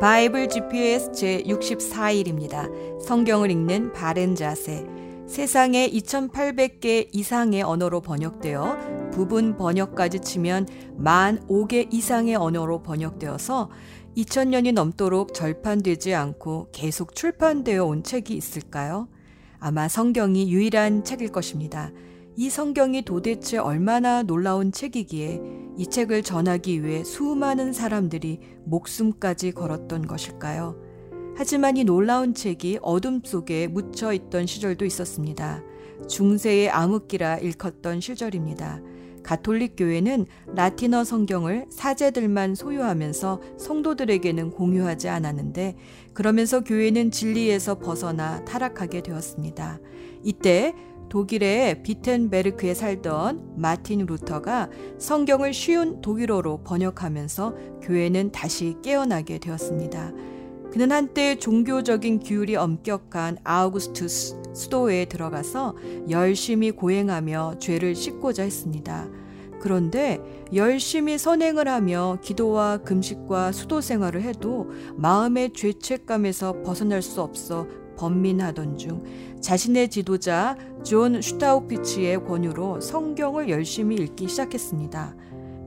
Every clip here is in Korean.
바이블 GPS 제64일입니다. 성경을 읽는 바른 자세. 세상에 2,800개 이상의 언어로 번역되어 부분 번역까지 치면 만 5개 이상의 언어로 번역되어서 2000년이 넘도록 절판되지 않고 계속 출판되어 온 책이 있을까요? 아마 성경이 유일한 책일 것입니다. 이 성경이 도대체 얼마나 놀라운 책이기에 이 책을 전하기 위해 수많은 사람들이 목숨까지 걸었던 것일까요? 하지만 이 놀라운 책이 어둠 속에 묻혀 있던 시절도 있었습니다. 중세의 암흑기라 일컫던 시절입니다. 가톨릭 교회는 라틴어 성경을 사제들만 소유하면서 성도들에게는 공유하지 않았는데 그러면서 교회는 진리에서 벗어나 타락하게 되었습니다. 이때 독일의 비텐베르크에 살던 마틴 루터가 성경을 쉬운 독일어로 번역하면서 교회는 다시 깨어나게 되었습니다. 그는 한때 종교적인 규율이 엄격한 아우구스투스 수도에 들어가서 열심히 고행하며 죄를 씻고자 했습니다. 그런데 열심히 선행을 하며 기도와 금식과 수도 생활을 해도 마음의 죄책감에서 벗어날 수 없어 번민하던 중 자신의 지도자 존 슈타우피치의 권유로 성경을 열심히 읽기 시작했습니다.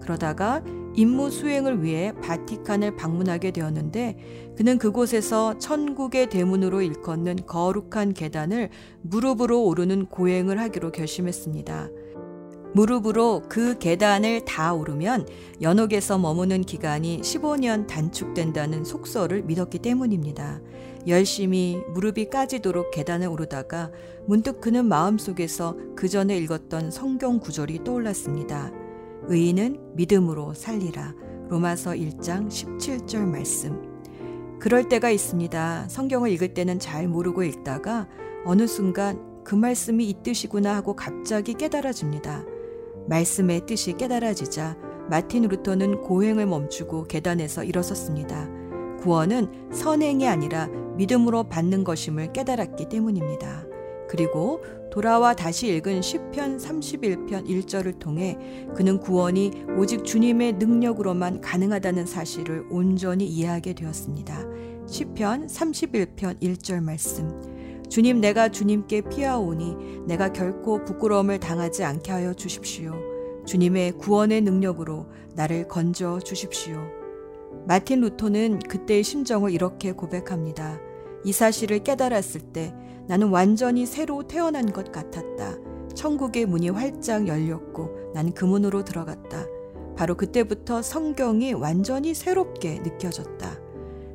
그러다가 임무 수행을 위해 바티칸을 방문하게 되었는데 그는 그곳에서 천국의 대문으로 일컫는 거룩한 계단을 무릎으로 오르는 고행을 하기로 결심했습니다. 무릎으로 그 계단을 다 오르면 연옥에서 머무는 기간이 15년 단축된다는 속설을 믿었기 때문입니다. 열심히 무릎이 까지도록 계단을 오르다가 문득 그는 마음속에서 그 전에 읽었던 성경 구절이 떠올랐습니다. 의인은 믿음으로 살리라. 로마서 1장 17절 말씀. 그럴 때가 있습니다. 성경을 읽을 때는 잘 모르고 읽다가 어느 순간 그 말씀이 이 뜻이구나 하고 갑자기 깨달아집니다. 말씀의 뜻이 깨달아지자 마틴 루터는 고행을 멈추고 계단에서 일어섰습니다. 구원은 선행이 아니라 믿음으로 받는 것임을 깨달았기 때문입니다. 그리고 돌아와 다시 읽은 시편 31편 1절을 통해 그는 구원이 오직 주님의 능력으로만 가능하다는 사실을 온전히 이해하게 되었습니다. 시편 31편 1절 말씀. 주님 내가 주님께 피하오니 내가 결코 부끄러움을 당하지 않게 하여 주십시오. 주님의 구원의 능력으로 나를 건져 주십시오. 마틴 루터는 그때의 심정을 이렇게 고백합니다. 이 사실을 깨달았을 때 나는 완전히 새로 태어난 것 같았다. 천국의 문이 활짝 열렸고 난그 문으로 들어갔다. 바로 그때부터 성경이 완전히 새롭게 느껴졌다.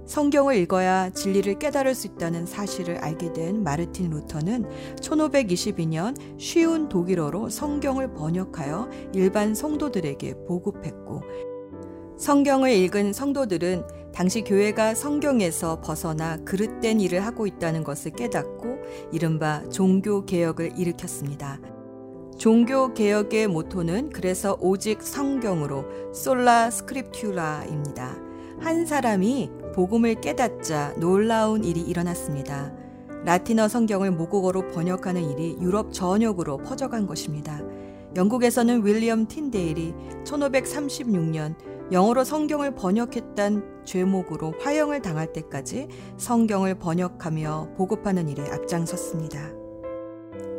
성경을 읽어야 진리를 깨달을 수 있다는 사실을 알게 된 마르틴 루터는 1522년 쉬운 독일어로 성경을 번역하여 일반 성도들에게 보급했고 성경을 읽은 성도들은 당시 교회가 성경에서 벗어나 그릇된 일을 하고 있다는 것을 깨닫고 이른바 종교 개혁을 일으켰습니다. 종교 개혁의 모토는 그래서 오직 성경으로 솔라 스크립튜라입니다. 한 사람이 복음을 깨닫자 놀라운 일이 일어났습니다. 라틴어 성경을 모국어로 번역하는 일이 유럽 전역으로 퍼져간 것입니다. 영국에서는 윌리엄 틴데일이 1536년 영어로 성경을 번역했단 죄목으로 화형을 당할 때까지 성경을 번역하며 보급하는 일에 앞장섰습니다.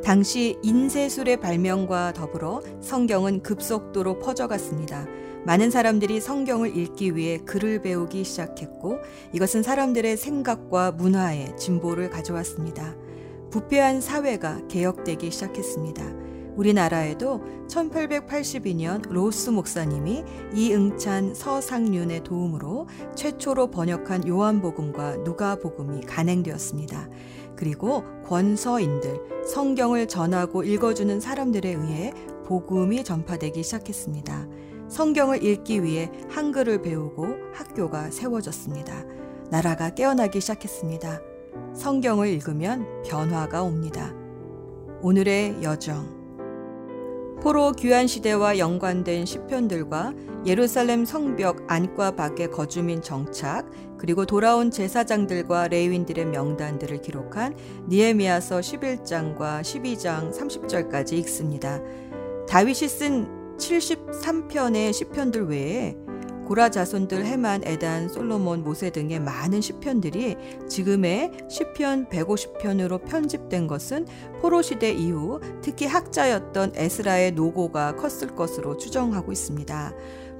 당시 인쇄술의 발명과 더불어 성경은 급속도로 퍼져갔습니다. 많은 사람들이 성경을 읽기 위해 글을 배우기 시작했고 이것은 사람들의 생각과 문화에 진보를 가져왔습니다. 부패한 사회가 개혁되기 시작했습니다. 우리나라에도 1882년 로스 목사님이 이응찬 서상륜의 도움으로 최초로 번역한 요한복음과 누가복음이 간행되었습니다. 그리고 권서인들, 성경을 전하고 읽어주는 사람들에 의해 복음이 전파되기 시작했습니다. 성경을 읽기 위해 한글을 배우고 학교가 세워졌습니다. 나라가 깨어나기 시작했습니다. 성경을 읽으면 변화가 옵니다. 오늘의 여정. 포로 귀환 시대와 연관된 시편들과 예루살렘 성벽 안과 밖의 거주민 정착 그리고 돌아온 제사장들과 레위인들의 명단들을 기록한 니에미아서 11장과 12장 30절까지 읽습니다. 다윗이 쓴 73편의 시편들 외에 고라 자손들 헤만, 에단, 솔로몬, 모세 등의 많은 시편들이 지금의 시편 150편으로 편집된 것은 포로 시대 이후 특히 학자였던 에스라의 노고가 컸을 것으로 추정하고 있습니다.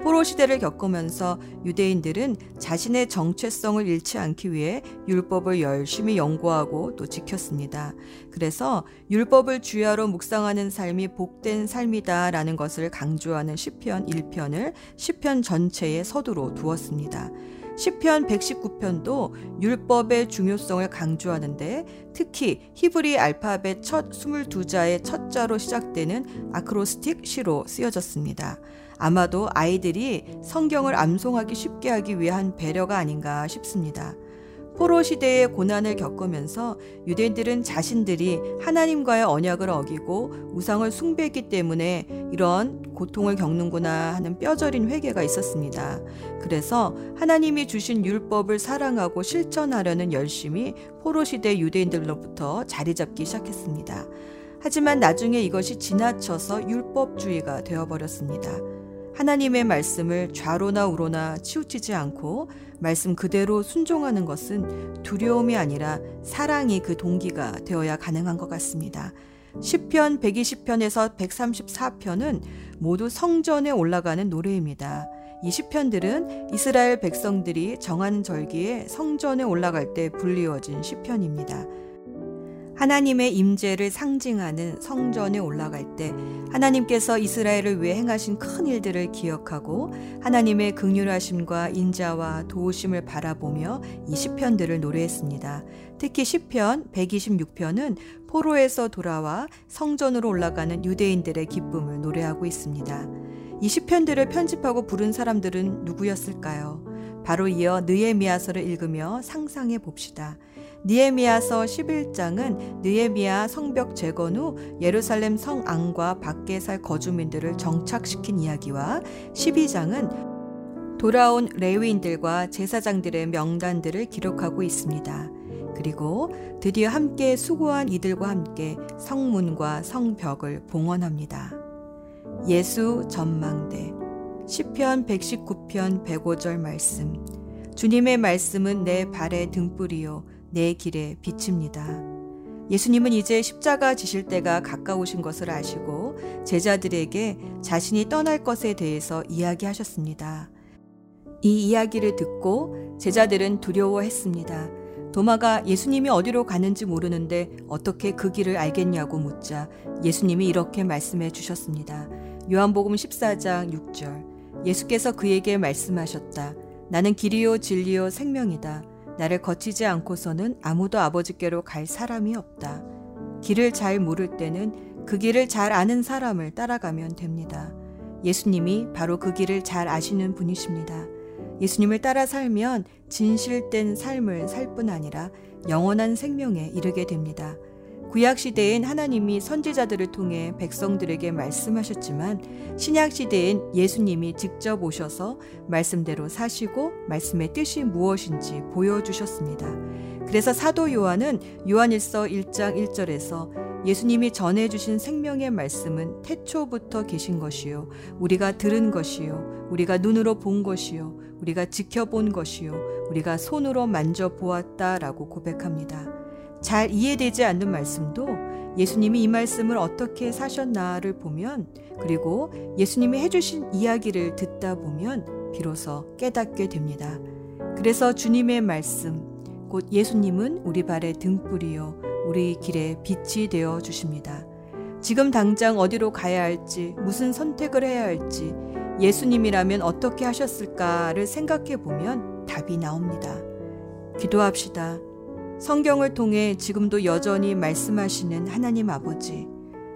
포로 시대를 겪으면서 유대인들은 자신의 정체성을 잃지 않기 위해 율법을 열심히 연구하고 또 지켰습니다. 그래서 율법을 주야로 묵상하는 삶이 복된 삶이다라는 것을 강조하는 시편 1편을 시편 전체의 서두로 두었습니다. 시편 119편도 율법의 중요성을 강조하는데 특히 히브리 알파벳 첫 22자의 첫 자로 시작되는 아크로스틱 시로 쓰여졌습니다. 아마도 아이들이 성경을 암송하기 쉽게 하기 위한 배려가 아닌가 싶습니다. 포로 시대의 고난을 겪으면서 유대인들은 자신들이 하나님과의 언약을 어기고 우상을 숭배했기 때문에 이런 고통을 겪는구나 하는 뼈저린 회개가 있었습니다. 그래서 하나님이 주신 율법을 사랑하고 실천하려는 열심이 포로 시대 유대인들로부터 자리 잡기 시작했습니다. 하지만 나중에 이것이 지나쳐서 율법주의가 되어버렸습니다. 하나님의 말씀을 좌로나 우로나 치우치지 않고 말씀 그대로 순종하는 것은 두려움이 아니라 사랑이 그 동기가 되어야 가능한 것 같습니다. 10편, 120편에서 134편은 모두 성전에 올라가는 노래입니다. 이 시편들은 이스라엘 백성들이 정한 절기에 성전에 올라갈 때 불리워진 시편입니다. 하나님의 임재를 상징하는 성전에 올라갈 때 하나님께서 이스라엘을 위해 행하신 큰 일들을 기억하고 하나님의 극률하심과 인자와 도우심을 바라보며 이 시편들을 노래했습니다. 특히 시편 126편은 포로에서 돌아와 성전으로 올라가는 유대인들의 기쁨을 노래하고 있습니다. 이 시편들을 편집하고 부른 사람들은 누구였을까요? 바로 이어 느에미아서를 읽으며 상상해 봅시다. 니에미아서 11장은 느에미아 성벽 재건 후 예루살렘 성 안과 밖에 살 거주민들을 정착시킨 이야기와 12장은 돌아온 레위인들과 제사장들의 명단들을 기록하고 있습니다. 그리고 드디어 함께 수고한 이들과 함께 성문과 성벽을 봉헌합니다. 예수 전망대 시편 119편 105절 말씀 주님의 말씀은 내 발의 등불이요 내 길에 비칩니다. 예수님은 이제 십자가 지실 때가 가까우신 것을 아시고 제자들에게 자신이 떠날 것에 대해서 이야기하셨습니다. 이 이야기를 듣고 제자들은 두려워했습니다. 도마가 예수님이 어디로 가는지 모르는데 어떻게 그 길을 알겠냐고 묻자 예수님이 이렇게 말씀해 주셨습니다. 요한복음 14장 6절. 예수께서 그에게 말씀하셨다. 나는 길이요 진리요 생명이다. 나를 거치지 않고서는 아무도 아버지께로 갈 사람이 없다. 길을 잘 모를 때는 그 길을 잘 아는 사람을 따라가면 됩니다. 예수님이 바로 그 길을 잘 아시는 분이십니다. 예수님을 따라 살면 진실된 삶을 살 뿐 아니라 영원한 생명에 이르게 됩니다. 구약 시대엔 하나님이 선지자들을 통해 백성들에게 말씀하셨지만 신약 시대엔 예수님이 직접 오셔서 말씀대로 사시고 말씀의 뜻이 무엇인지 보여주셨습니다. 그래서 사도 요한은 요한일서 1장 1절에서 예수님이 전해주신 생명의 말씀은 태초부터 계신 것이요. 우리가 들은 것이요. 우리가 눈으로 본 것이요. 우리가 지켜본 것이요. 우리가 손으로 만져보았다 라고 고백합니다. 잘 이해되지 않는 말씀도 예수님이 이 말씀을 어떻게 사셨나를 보면 그리고 예수님이 해주신 이야기를 듣다 보면 비로소 깨닫게 됩니다. 그래서 주님의 말씀, 곧 예수님은 우리 발의 등불이요, 우리 길에 빛이 되어 주십니다. 지금 당장 어디로 가야 할지, 무슨 선택을 해야 할지, 예수님이라면 어떻게 하셨을까를 생각해 보면 답이 나옵니다. 기도합시다. 성경을 통해 지금도 여전히 말씀하시는 하나님 아버지,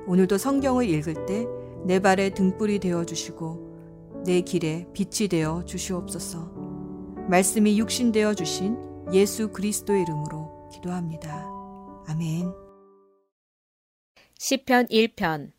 오늘도 성경을 읽을 때 내 발에 등불이 되어 주시고 내 길에 빛이 되어 주시옵소서. 말씀이 육신 되어 주신 예수 그리스도의 이름으로 기도합니다. 아멘. 시편 1편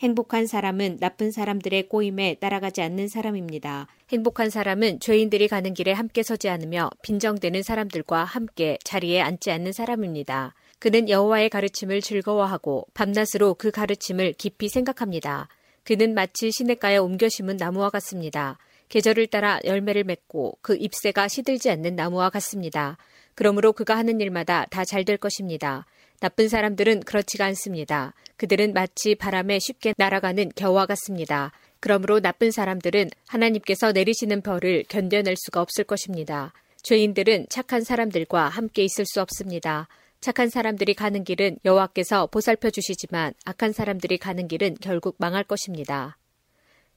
행복한 사람은 나쁜 사람들의 꼬임에 따라가지 않는 사람입니다. 행복한 사람은 죄인들이 가는 길에 함께 서지 않으며 빈정되는 사람들과 함께 자리에 앉지 않는 사람입니다. 그는 여호와의 가르침을 즐거워하고 밤낮으로 그 가르침을 깊이 생각합니다. 그는 마치 시냇가에 옮겨 심은 나무와 같습니다. 계절을 따라 열매를 맺고 그 잎새가 시들지 않는 나무와 같습니다. 그러므로 그가 하는 일마다 다 잘 될 것입니다. 나쁜 사람들은 그렇지가 않습니다. 그들은 마치 바람에 쉽게 날아가는 겨와 같습니다. 그러므로 나쁜 사람들은 하나님께서 내리시는 벌을 견뎌낼 수가 없을 것입니다. 죄인들은 착한 사람들과 함께 있을 수 없습니다. 착한 사람들이 가는 길은 여호와께서 보살펴 주시지만 악한 사람들이 가는 길은 결국 망할 것입니다.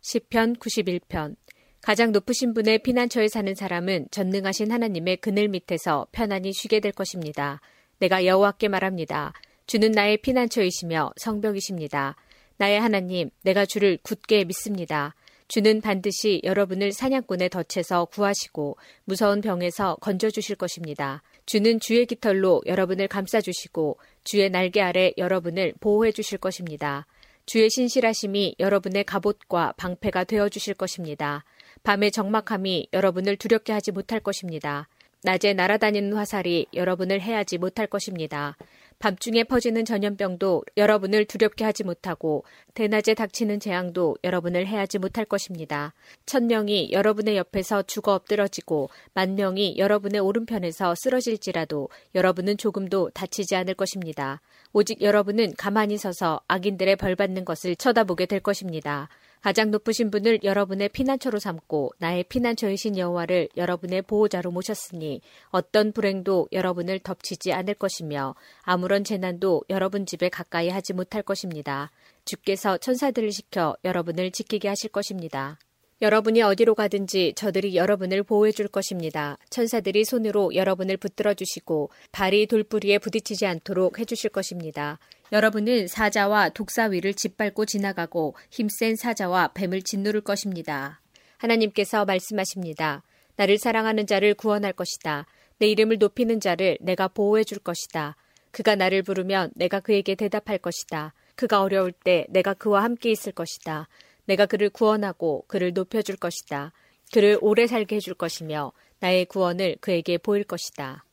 시편 91편 가장 높으신 분의 피난처에 사는 사람은 전능하신 하나님의 그늘 밑에서 편안히 쉬게 될 것입니다. 내가 여호와께 말합니다. 주는 나의 피난처이시며 성벽이십니다. 나의 하나님, 내가 주를 굳게 믿습니다. 주는 반드시 여러분을 사냥꾼의 덫에서 구하시고 무서운 병에서 건져주실 것입니다. 주는 주의 깃털로 여러분을 감싸주시고 주의 날개 아래 여러분을 보호해 주실 것입니다. 주의 신실하심이 여러분의 갑옷과 방패가 되어 주실 것입니다. 밤의 적막함이 여러분을 두렵게 하지 못할 것입니다. 낮에 날아다니는 화살이 여러분을 해하지 못할 것입니다. 밤중에 퍼지는 전염병도 여러분을 두렵게 하지 못하고 대낮에 닥치는 재앙도 여러분을 해하지 못할 것입니다. 천 명이 여러분의 옆에서 죽어 엎드러지고 만 명이 여러분의 오른편에서 쓰러질지라도 여러분은 조금도 다치지 않을 것입니다. 오직 여러분은 가만히 서서 악인들의 벌 받는 것을 쳐다보게 될 것입니다. 가장 높으신 분을 여러분의 피난처로 삼고 나의 피난처이신 여호와를 여러분의 보호자로 모셨으니 어떤 불행도 여러분을 덮치지 않을 것이며 아무런 재난도 여러분 집에 가까이 하지 못할 것입니다. 주께서 천사들을 시켜 여러분을 지키게 하실 것입니다. 여러분이 어디로 가든지 저들이 여러분을 보호해 줄 것입니다. 천사들이 손으로 여러분을 붙들어 주시고 발이 돌뿌리에 부딪히지 않도록 해 주실 것입니다. 여러분은 사자와 독사위를 짓밟고 지나가고 힘센 사자와 뱀을 짓누를 것입니다. 하나님께서 말씀하십니다. 나를 사랑하는 자를 구원할 것이다. 내 이름을 높이는 자를 내가 보호해 줄 것이다. 그가 나를 부르면 내가 그에게 대답할 것이다. 그가 어려울 때 내가 그와 함께 있을 것이다. 내가 그를 구원하고 그를 높여줄 것이다. 그를 오래 살게 해줄 것이며 나의 구원을 그에게 보일 것이다.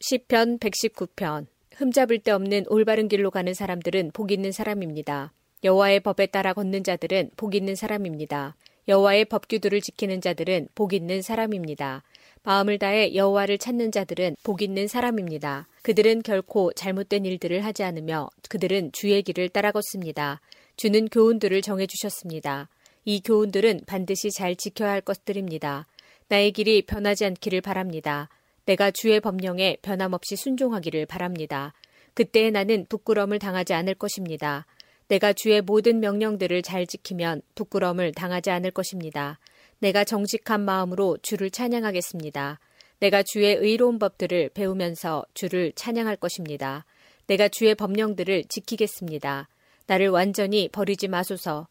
시편 119편 흠잡을 데 없는 올바른 길로 가는 사람들은 복 있는 사람입니다. 여호와의 법에 따라 걷는 자들은 복 있는 사람입니다. 여호와의 법규들을 지키는 자들은 복 있는 사람입니다. 마음을 다해 여호와를 찾는 자들은 복 있는 사람입니다. 그들은 결코 잘못된 일들을 하지 않으며 그들은 주의 길을 따라 걷습니다. 주는 교훈들을 정해 주셨습니다. 이 교훈들은 반드시 잘 지켜야 할 것들입니다. 나의 길이 변하지 않기를 바랍니다. 내가 주의 법령에 변함없이 순종하기를 바랍니다. 그때 나는 부끄러움을 당하지 않을 것입니다. 내가 주의 모든 명령들을 잘 지키면 부끄러움을 당하지 않을 것입니다. 내가 정직한 마음으로 주를 찬양하겠습니다. 내가 주의 의로운 법들을 배우면서 주를 찬양할 것입니다. 내가 주의 법령들을 지키겠습니다. 나를 완전히 버리지 마소서.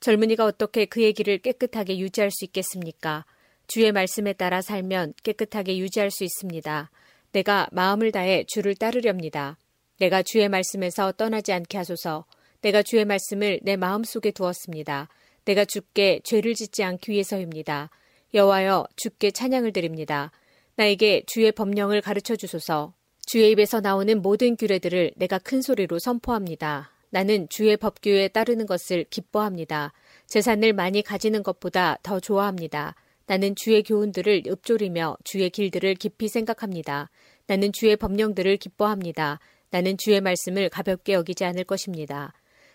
젊은이가 어떻게 그의 길을 깨끗하게 유지할 수 있겠습니까? 주의 말씀에 따라 살면 깨끗하게 유지할 수 있습니다. 내가 마음을 다해 주를 따르렵니다. 내가 주의 말씀에서 떠나지 않게 하소서. 내가 주의 말씀을 내 마음 속에 두었습니다. 내가 주께 죄를 짓지 않기 위해서입니다. 여호와여 주께 찬양을 드립니다. 나에게 주의 법령을 가르쳐 주소서. 주의 입에서 나오는 모든 규례들을 내가 큰 소리로 선포합니다. 나는 주의 법규에 따르는 것을 기뻐합니다. 재산을 많이 가지는 것보다 더 좋아합니다. 나는 주의 교훈들을 읊조리며 주의 길들을 깊이 생각합니다. 나는 주의 법령들을 기뻐합니다. 나는 주의 말씀을 가볍게 여기지 않을 것입니다.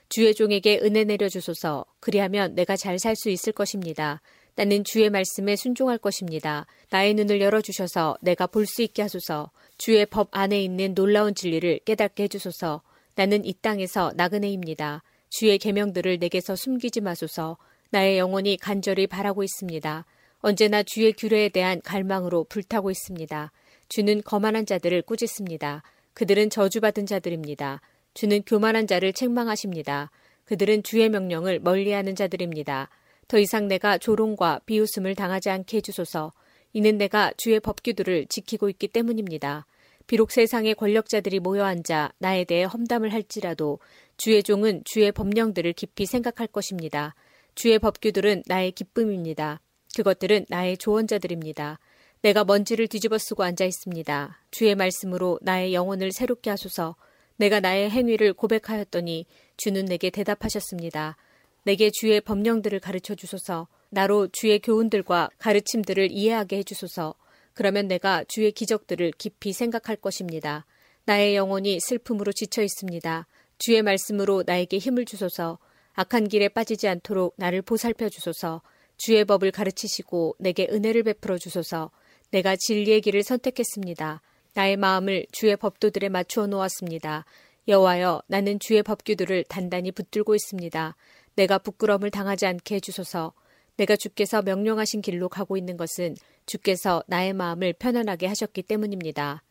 주의 종에게 은혜 내려 주소서. 그리하면 내가 잘 살 수 있을 것입니다. 나는 주의 말씀에 순종할 것입니다. 나의 눈을 열어 주셔서 내가 볼 수 있게 하소서. 주의 법 안에 있는 놀라운 진리를 깨닫게 해 주소서. 나는 이 땅에서 나그네입니다. 주의 계명들을 내게서 숨기지 마소서. 나의 영혼이 간절히 바라고 있습니다. 언제나 주의 규례에 대한 갈망으로 불타고 있습니다. 주는 거만한 자들을 꾸짖습니다. 그들은 저주받은 자들입니다. 주는 교만한 자를 책망하십니다. 그들은 주의 명령을 멀리하는 자들입니다. 더 이상 내가 조롱과 비웃음을 당하지 않게 해주소서. 이는 내가 주의 법규들을 지키고 있기 때문입니다. 비록 세상의 권력자들이 모여 앉아 나에 대해 험담을 할지라도 주의 종은 주의 법령들을 깊이 생각할 것입니다. 주의 법규들은 나의 기쁨입니다. 그것들은 나의 조언자들입니다. 내가 먼지를 뒤집어 쓰고 앉아 있습니다. 주의 말씀으로 나의 영혼을 새롭게 하소서. 내가 나의 행위를 고백하였더니 주는 내게 대답하셨습니다. 내게 주의 법령들을 가르쳐 주소서. 나로 주의 교훈들과 가르침들을 이해하게 해 주소서. 그러면 내가 주의 기적들을 깊이 생각할 것입니다. 나의 영혼이 슬픔으로 지쳐 있습니다. 주의 말씀으로 나에게 힘을 주소서. 악한 길에 빠지지 않도록 나를 보살펴 주소서. 주의 법을 가르치시고 내게 은혜를 베풀어 주소서. 내가 진리의 길을 선택했습니다. 나의 마음을 주의 법도들에 맞추어 놓았습니다. 여호와여, 나는 주의 법규들을 단단히 붙들고 있습니다. 내가 부끄러움을 당하지 않게 해주소서. 내가 주께서 명령하신 길로 가고 있는 것은 주께서 나의 마음을 편안하게 하셨기 때문입니다.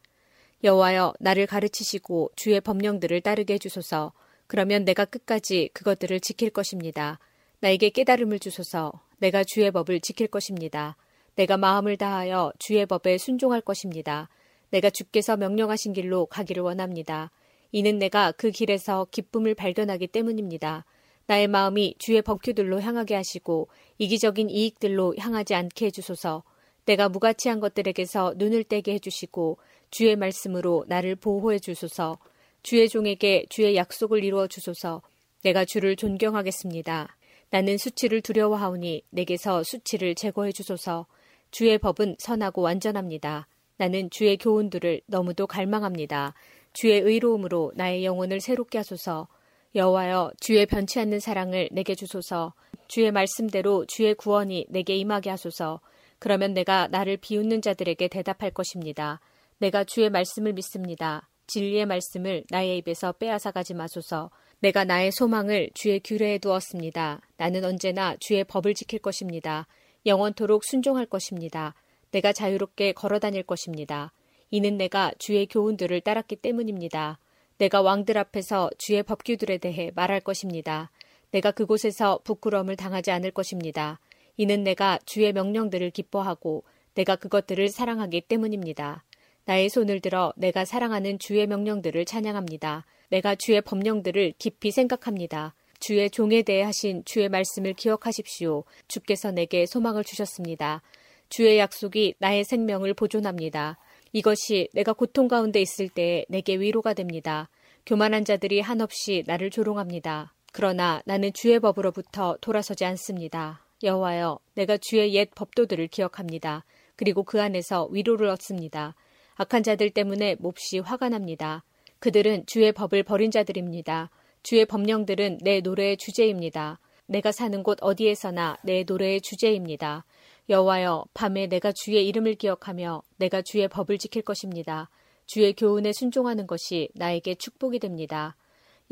여호와여, 나를 가르치시고 주의 법령들을 따르게 해주소서. 그러면 내가 끝까지 그것들을 지킬 것입니다. 나에게 깨달음을 주소서. 내가 주의 법을 지킬 것입니다. 내가 마음을 다하여 주의 법에 순종할 것입니다. 내가 주께서 명령하신 길로 가기를 원합니다. 이는 내가 그 길에서 기쁨을 발견하기 때문입니다. 나의 마음이 주의 법규들로 향하게 하시고 이기적인 이익들로 향하지 않게 해주소서. 내가 무가치한 것들에게서 눈을 떼게 해주시고 주의 말씀으로 나를 보호해 주소서. 주의 종에게 주의 약속을 이루어 주소서. 내가 주를 존경하겠습니다. 나는 수치를 두려워하오니 내게서 수치를 제거해 주소서. 주의 법은 선하고 완전합니다. 나는 주의 교훈들을 너무도 갈망합니다. 주의 의로움으로 나의 영혼을 새롭게 하소서. 여호와여, 주의 변치 않는 사랑을 내게 주소서. 주의 말씀대로 주의 구원이 내게 임하게 하소서. 그러면 내가 나를 비웃는 자들에게 대답할 것입니다. 내가 주의 말씀을 믿습니다. 진리의 말씀을 나의 입에서 빼앗아 가지 마소서. 내가 나의 소망을 주의 규례에 두었습니다. 나는 언제나 주의 법을 지킬 것입니다. 영원토록 순종할 것입니다. 내가 자유롭게 걸어 다닐 것입니다. 이는 내가 주의 교훈들을 따랐기 때문입니다. 내가 왕들 앞에서 주의 법규들에 대해 말할 것입니다. 내가 그곳에서 부끄러움을 당하지 않을 것입니다. 이는 내가 주의 명령들을 기뻐하고 내가 그것들을 사랑하기 때문입니다. 나의 손을 들어 내가 사랑하는 주의 명령들을 찬양합니다. 내가 주의 법령들을 깊이 생각합니다. 주의 종에 대해 하신 주의 말씀을 기억하십시오. 주께서 내게 소망을 주셨습니다. 주의 약속이 나의 생명을 보존합니다. 이것이 내가 고통 가운데 있을 때 내게 위로가 됩니다. 교만한 자들이 한없이 나를 조롱합니다. 그러나 나는 주의 법으로부터 돌아서지 않습니다. 여호와여, 내가 주의 옛 법도들을 기억합니다. 그리고 그 안에서 위로를 얻습니다. 악한 자들 때문에 몹시 화가 납니다. 그들은 주의 법을 버린 자들입니다. 주의 법령들은 내 노래의 주제입니다. 내가 사는 곳 어디에서나 내 노래의 주제입니다. 여호와여, 밤에 내가 주의 이름을 기억하며 내가 주의 법을 지킬 것입니다. 주의 교훈에 순종하는 것이 나에게 축복이 됩니다.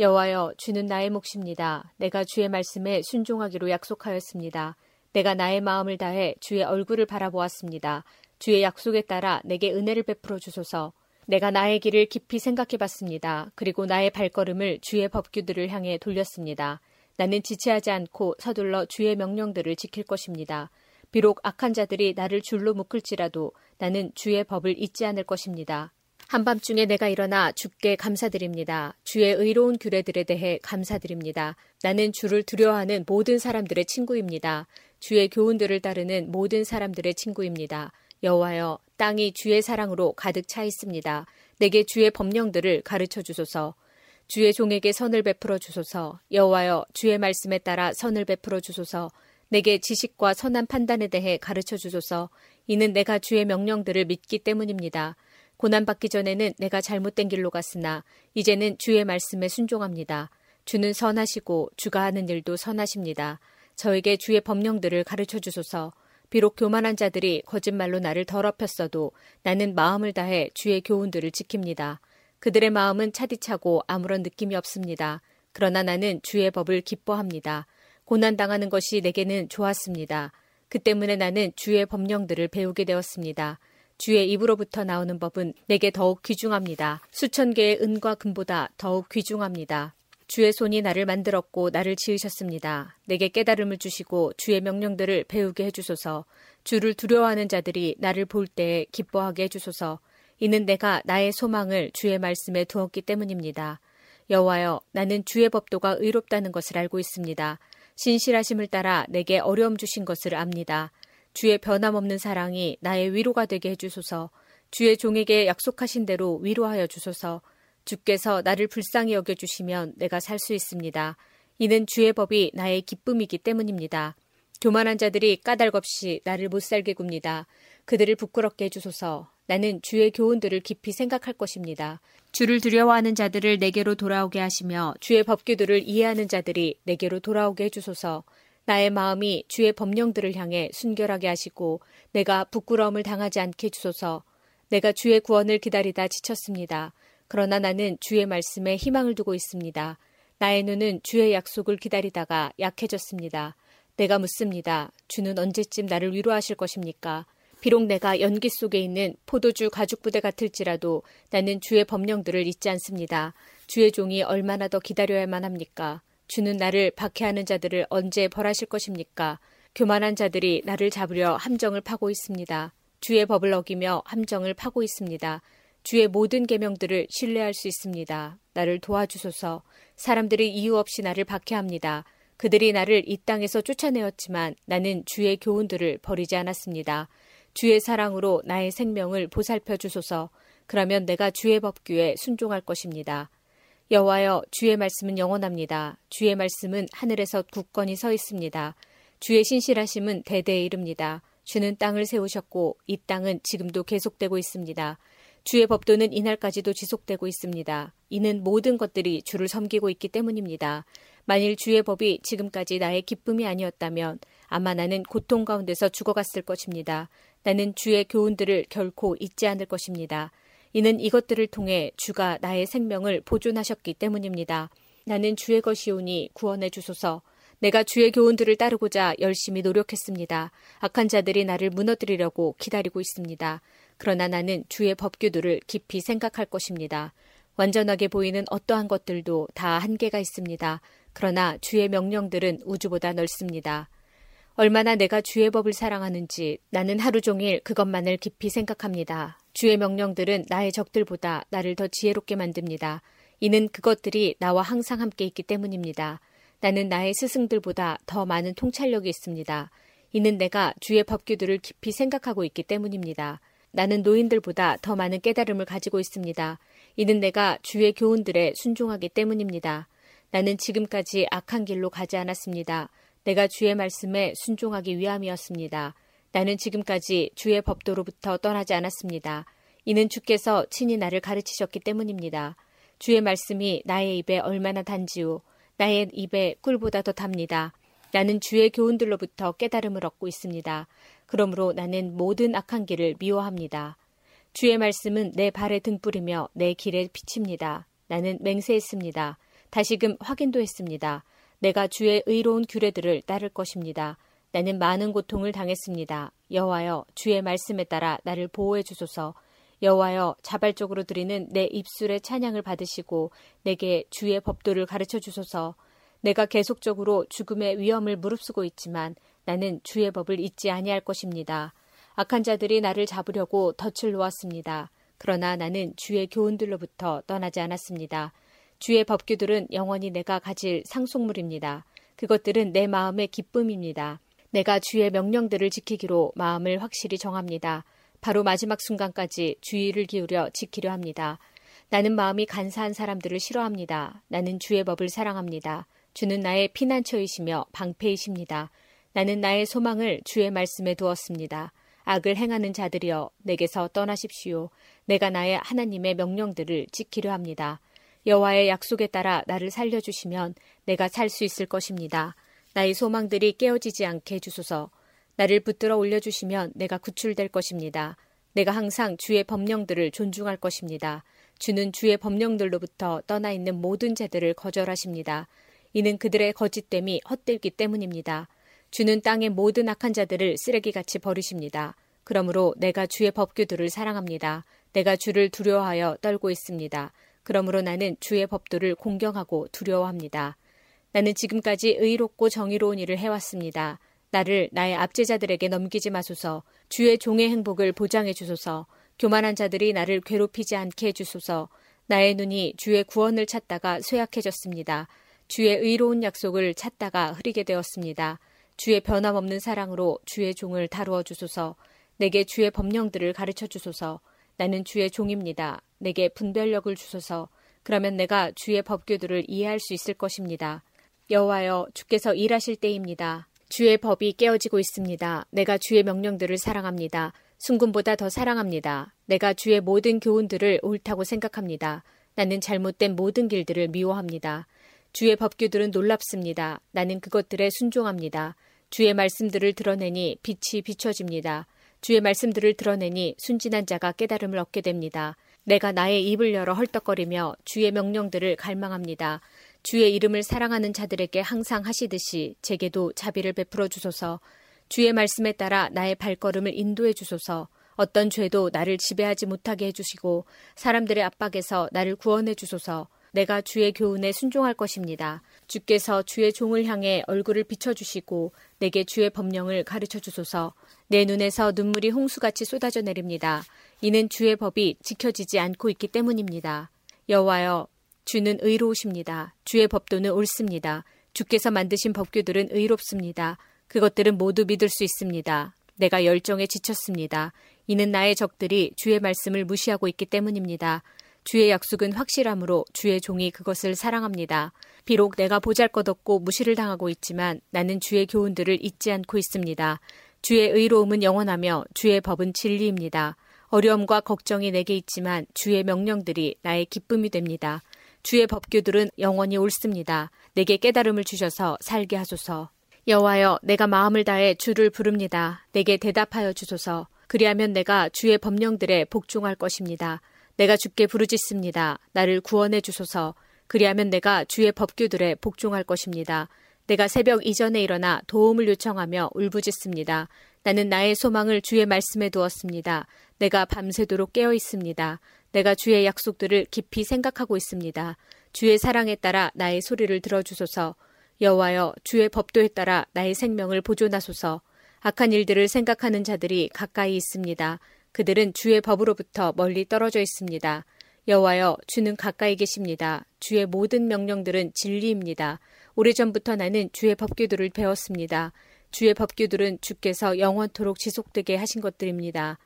여호와여, 주는 나의 몫입니다. 내가 주의 말씀에 순종하기로 약속하였습니다. 내가 나의 마음을 다해 주의 얼굴을 바라보았습니다. 주의 약속에 따라 내게 은혜를 베풀어 주소서. 내가 나의 길을 깊이 생각해 봤습니다. 그리고 나의 발걸음을 주의 법규들을 향해 돌렸습니다. 나는 지체하지 않고 서둘러 주의 명령들을 지킬 것입니다. 비록 악한 자들이 나를 줄로 묶을지라도 나는 주의 법을 잊지 않을 것입니다. 한밤중에 내가 일어나 주께 감사드립니다. 주의 의로운 규례들에 대해 감사드립니다. 나는 주를 두려워하는 모든 사람들의 친구입니다. 주의 교훈들을 따르는 모든 사람들의 친구입니다. 여호와여, 땅이 주의 사랑으로 가득 차 있습니다. 내게 주의 법령들을 가르쳐 주소서. 주의 종에게 선을 베풀어 주소서. 여호와여, 주의 말씀에 따라 선을 베풀어 주소서. 내게 지식과 선한 판단에 대해 가르쳐 주소서. 이는 내가 주의 명령들을 믿기 때문입니다. 고난받기 전에는 내가 잘못된 길로 갔으나 이제는 주의 말씀에 순종합니다. 주는 선하시고 주가 하는 일도 선하십니다. 저에게 주의 법령들을 가르쳐 주소서. 비록 교만한 자들이 거짓말로 나를 더럽혔어도 나는 마음을 다해 주의 교훈들을 지킵니다. 그들의 마음은 차디차고 아무런 느낌이 없습니다. 그러나 나는 주의 법을 기뻐합니다. 고난당하는 것이 내게는 좋았습니다. 그 때문에 나는 주의 법령들을 배우게 되었습니다. 주의 입으로부터 나오는 법은 내게 더욱 귀중합니다. 수천 개의 은과 금보다 더욱 귀중합니다. 주의 손이 나를 만들었고 나를 지으셨습니다. 내게 깨달음을 주시고 주의 명령들을 배우게 해주소서. 주를 두려워하는 자들이 나를 볼 때에 기뻐하게 해주소서. 이는 내가 나의 소망을 주의 말씀에 두었기 때문입니다. 여호와여, 나는 주의 법도가 의롭다는 것을 알고 있습니다. 신실하심을 따라 내게 어려움 주신 것을 압니다. 주의 변함없는 사랑이 나의 위로가 되게 해주소서. 주의 종에게 약속하신 대로 위로하여 주소서. 주께서 나를 불쌍히 여겨 주시면 내가 살 수 있습니다. 이는 주의 법이 나의 기쁨이기 때문입니다. 교만한 자들이 까닭 없이 나를 못 살게 굽니다. 그들을 부끄럽게 해주소서. 나는 주의 교훈들을 깊이 생각할 것입니다. 주를 두려워하는 자들을 내게로 돌아오게 하시며 주의 법규들을 이해하는 자들이 내게로 돌아오게 해주소서. 나의 마음이 주의 법령들을 향해 순결하게 하시고 내가 부끄러움을 당하지 않게 해주소서. 내가 주의 구원을 기다리다 지쳤습니다. 그러나 나는 주의 말씀에 희망을 두고 있습니다. 나의 눈은 주의 약속을 기다리다가 약해졌습니다. 내가 묻습니다. 주는 언제쯤 나를 위로하실 것입니까? 비록 내가 연기 속에 있는 포도주 가죽부대 같을지라도 나는 주의 법령들을 잊지 않습니다. 주의 종이 얼마나 더 기다려야만 합니까? 주는 나를 박해하는 자들을 언제 벌하실 것입니까? 교만한 자들이 나를 잡으려 함정을 파고 있습니다. 주의 법을 어기며 함정을 파고 있습니다. 주의 모든 계명들을 신뢰할 수 있습니다. 나를 도와주소서. 사람들이 이유 없이 나를 박해합니다. 그들이 나를 이 땅에서 쫓아내었지만 나는 주의 교훈들을 버리지 않았습니다. 주의 사랑으로 나의 생명을 보살펴 주소서. 그러면 내가 주의 법규에 순종할 것입니다. 여호와여 주의 말씀은 영원합니다. 주의 말씀은 하늘에서 굳건히 서 있습니다. 주의 신실하심은 대대에 이릅니다. 주는 땅을 세우셨고 이 땅은 지금도 계속되고 있습니다. 주의 법도는 이날까지도 지속되고 있습니다. 이는 모든 것들이 주를 섬기고 있기 때문입니다. 만일 주의 법이 지금까지 나의 기쁨이 아니었다면 아마 나는 고통 가운데서 죽어갔을 것입니다. 나는 주의 교훈들을 결코 잊지 않을 것입니다. 이는 이것들을 통해 주가 나의 생명을 보존하셨기 때문입니다. 나는 주의 것이오니 구원해 주소서. 내가 주의 교훈들을 따르고자 열심히 노력했습니다. 악한 자들이 나를 무너뜨리려고 기다리고 있습니다. 그러나 나는 주의 법규들을 깊이 생각할 것입니다. 완전하게 보이는 어떠한 것들도 다 한계가 있습니다. 그러나 주의 명령들은 우주보다 넓습니다. 얼마나 내가 주의 법을 사랑하는지 나는 하루 종일 그것만을 깊이 생각합니다. 주의 명령들은 나의 적들보다 나를 더 지혜롭게 만듭니다. 이는 그것들이 나와 항상 함께 있기 때문입니다. 나는 나의 스승들보다 더 많은 통찰력이 있습니다. 이는 내가 주의 법규들을 깊이 생각하고 있기 때문입니다. 나는 노인들보다 더 많은 깨달음을 가지고 있습니다. 이는 내가 주의 교훈들에 순종하기 때문입니다. 나는 지금까지 악한 길로 가지 않았습니다. 내가 주의 말씀에 순종하기 위함이었습니다. 나는 지금까지 주의 법도로부터 떠나지 않았습니다. 이는 주께서 친히 나를 가르치셨기 때문입니다. 주의 말씀이 나의 입에 얼마나 단지요. 나의 입에 꿀보다 더 답니다. 나는 주의 교훈들로부터 깨달음을 얻고 있습니다. 그러므로 나는 모든 악한 길을 미워합니다. 주의 말씀은 내 발에 등불이며 내 길에 비칩니다. 나는 맹세했습니다. 다시금 확인도 했습니다. 내가 주의 의로운 규례들을 따를 것입니다. 나는 많은 고통을 당했습니다. 여호와여 주의 말씀에 따라 나를 보호해 주소서. 여호와여 자발적으로 드리는 내 입술의 찬양을 받으시고 내게 주의 법도를 가르쳐 주소서. 내가 계속적으로 죽음의 위험을 무릅쓰고 있지만 나는 주의 법을 잊지 아니할 것입니다. 악한 자들이 나를 잡으려고 덫을 놓았습니다. 그러나 나는 주의 교훈들로부터 떠나지 않았습니다. 주의 법규들은 영원히 내가 가질 상속물입니다. 그것들은 내 마음의 기쁨입니다. 내가 주의 명령들을 지키기로 마음을 확실히 정합니다. 바로 마지막 순간까지 주의를 기울여 지키려 합니다. 나는 마음이 간사한 사람들을 싫어합니다. 나는 주의 법을 사랑합니다. 주는 나의 피난처이시며 방패이십니다. 나는 나의 소망을 주의 말씀에 두었습니다. 악을 행하는 자들이여 내게서 떠나십시오. 내가 나의 하나님의 명령들을 지키려 합니다. 여호와의 약속에 따라 나를 살려주시면 내가 살 수 있을 것입니다. 나의 소망들이 깨어지지 않게 해주소서. 나를 붙들어 올려주시면 내가 구출될 것입니다. 내가 항상 주의 법령들을 존중할 것입니다. 주는 주의 법령들로부터 떠나 있는 모든 자들을 거절하십니다. 이는 그들의 거짓됨이 헛되기 때문입니다. 주는 땅의 모든 악한 자들을 쓰레기같이 버리십니다. 그러므로 내가 주의 법규들을 사랑합니다. 내가 주를 두려워하여 떨고 있습니다. 그러므로 나는 주의 법도를 공경하고 두려워합니다. 나는 지금까지 의롭고 정의로운 일을 해왔습니다. 나를 나의 압제자들에게 넘기지 마소서. 주의 종의 행복을 보장해 주소서. 교만한 자들이 나를 괴롭히지 않게 해 주소서. 나의 눈이 주의 구원을 찾다가 쇠약해졌습니다. 주의 의로운 약속을 찾다가 흐리게 되었습니다. 주의 변함없는 사랑으로 주의 종을 다루어 주소서. 내게 주의 법령들을 가르쳐 주소서. 나는 주의 종입니다. 내게 분별력을 주소서. 그러면 내가 주의 법규들을 이해할 수 있을 것입니다. 여호와여 주께서 일하실 때입니다. 주의 법이 깨어지고 있습니다. 내가 주의 명령들을 사랑합니다. 순금보다 더 사랑합니다. 내가 주의 모든 교훈들을 옳다고 생각합니다. 나는 잘못된 모든 길들을 미워합니다. 주의 법규들은 놀랍습니다. 나는 그것들에 순종합니다. 주의 말씀들을 드러내니 빛이 비춰집니다. 주의 말씀들을 드러내니 순진한 자가 깨달음을 얻게 됩니다. 내가 나의 입을 열어 헐떡거리며 주의 명령들을 갈망합니다. 주의 이름을 사랑하는 자들에게 항상 하시듯이 제게도 자비를 베풀어 주소서. 주의 말씀에 따라 나의 발걸음을 인도해 주소서. 어떤 죄도 나를 지배하지 못하게 해주시고 사람들의 압박에서 나를 구원해 주소서. 내가 주의 교훈에 순종할 것입니다. 주께서 주의 종을 향해 얼굴을 비춰주시고 내게 주의 법령을 가르쳐 주소서. 내 눈에서 눈물이 홍수같이 쏟아져 내립니다. 이는 주의 법이 지켜지지 않고 있기 때문입니다. 여호와여, 주는 의로우십니다. 주의 법도는 옳습니다. 주께서 만드신 법규들은 의롭습니다. 그것들은 모두 믿을 수 있습니다. 내가 열정에 지쳤습니다. 이는 나의 적들이 주의 말씀을 무시하고 있기 때문입니다. 주의 약속은 확실함으로 주의 종이 그것을 사랑합니다. 비록 내가 보잘 것 없고 무시를 당하고 있지만 나는 주의 교훈들을 잊지 않고 있습니다. 주의 의로움은 영원하며 주의 법은 진리입니다. 어려움과 걱정이 내게 있지만 주의 명령들이 나의 기쁨이 됩니다. 주의 법규들은 영원히 옳습니다. 내게 깨달음을 주셔서 살게 하소서. 여호와여, 내가 마음을 다해 주를 부릅니다. 내게 대답하여 주소서. 그리하면 내가 주의 법령들에 복종할 것입니다. 내가 주께 부르짖습니다. 나를 구원해 주소서. 그리하면 내가 주의 법규들에 복종할 것입니다. 내가 새벽 이전에 일어나 도움을 요청하며 울부짖습니다. 나는 나의 소망을 주의 말씀에 두었습니다. 내가 밤새도록 깨어 있습니다. 내가 주의 약속들을 깊이 생각하고 있습니다. 주의 사랑에 따라 나의 소리를 들어주소서. 여호와여, 주의 법도에 따라 나의 생명을 보존하소서. 악한 일들을 생각하는 자들이 가까이 있습니다. 그들은 주의 법으로부터 멀리 떨어져 있습니다. 여호와여, 주는 가까이 계십니다. 주의 모든 명령들은 진리입니다. 오래전부터 나는 주의 법규들을 배웠습니다. 주의 법규들은 주께서 영원토록 지속되게 하신 것들입니다.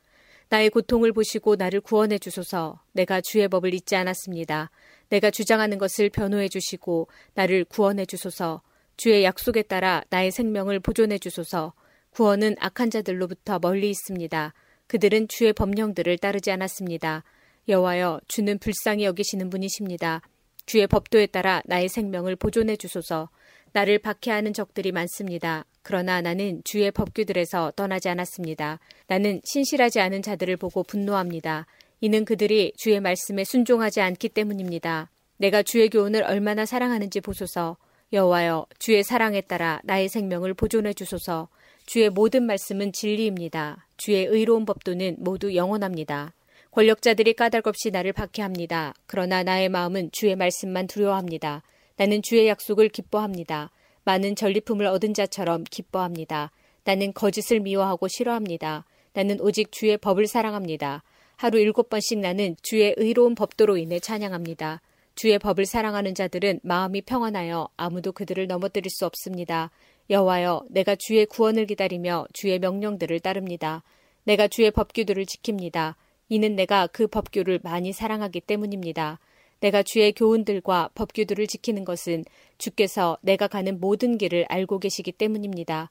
나의 고통을 보시고 나를 구원해 주소서. 내가 주의 법을 잊지 않았습니다. 내가 주장하는 것을 변호해 주시고 나를 구원해 주소서. 주의 약속에 따라 나의 생명을 보존해 주소서. 구원은 악한 자들로부터 멀리 있습니다. 그들은 주의 법령들을 따르지 않았습니다. 여호와여 주는 불쌍히 여기시는 분이십니다. 주의 법도에 따라 나의 생명을 보존해 주소서. 나를 박해하는 적들이 많습니다. 그러나 나는 주의 법규들에서 떠나지 않았습니다. 나는 신실하지 않은 자들을 보고 분노합니다. 이는 그들이 주의 말씀에 순종하지 않기 때문입니다. 내가 주의 교훈을 얼마나 사랑하는지 보소서. 여호와여 주의 사랑에 따라 나의 생명을 보존해 주소서. 주의 모든 말씀은 진리입니다. 주의 의로운 법도는 모두 영원합니다. 권력자들이 까닭없이 나를 박해합니다. 그러나 나의 마음은 주의 말씀만 두려워합니다. 나는 주의 약속을 기뻐합니다. 많은 전리품을 얻은 자처럼 기뻐합니다. 나는 거짓을 미워하고 싫어합니다. 나는 오직 주의 법을 사랑합니다. 하루 일곱 번씩 나는 주의 의로운 법도로 인해 찬양합니다. 주의 법을 사랑하는 자들은 마음이 평안하여 아무도 그들을 넘어뜨릴 수 없습니다. 여호와여 내가 주의 구원을 기다리며 주의 명령들을 따릅니다. 내가 주의 법규들을 지킵니다. 이는 내가 그 법규를 많이 사랑하기 때문입니다. 내가 주의 교훈들과 법규들을 지키는 것은 주께서 내가 가는 모든 길을 알고 계시기 때문입니다.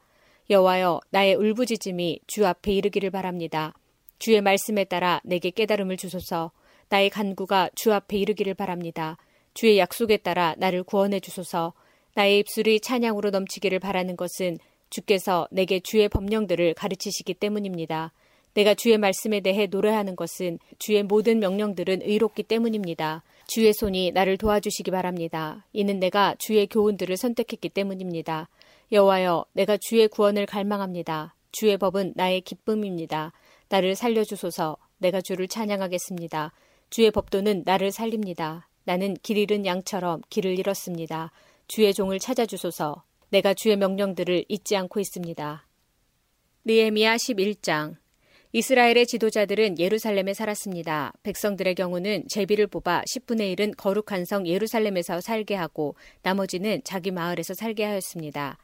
여호와여 나의 울부짖음이 주 앞에 이르기를 바랍니다. 주의 말씀에 따라 내게 깨달음을 주소서. 나의 간구가 주 앞에 이르기를 바랍니다. 주의 약속에 따라 나를 구원해 주소서. 나의 입술이 찬양으로 넘치기를 바라는 것은 주께서 내게 주의 법령들을 가르치시기 때문입니다. 내가 주의 말씀에 대해 노래하는 것은 주의 모든 명령들은 의롭기 때문입니다. 주의 손이 나를 도와주시기 바랍니다. 이는 내가 주의 교훈들을 선택했기 때문입니다. 여호와여, 내가 주의 구원을 갈망합니다. 주의 법은 나의 기쁨입니다. 나를 살려주소서. 내가 주를 찬양하겠습니다. 주의 법도는 나를 살립니다. 나는 길 잃은 양처럼 길을 잃었습니다. 주의 종을 찾아주소서. 내가 주의 명령들을 잊지 않고 있습니다. 니에미야 11장 이스라엘의 지도자들은 예루살렘에 살았습니다. 백성들의 경우는 제비를 뽑아 10분의 1은 거룩한 성 예루살렘에서 살게 하고 나머지는 자기 마을에서 살게 하였습니다.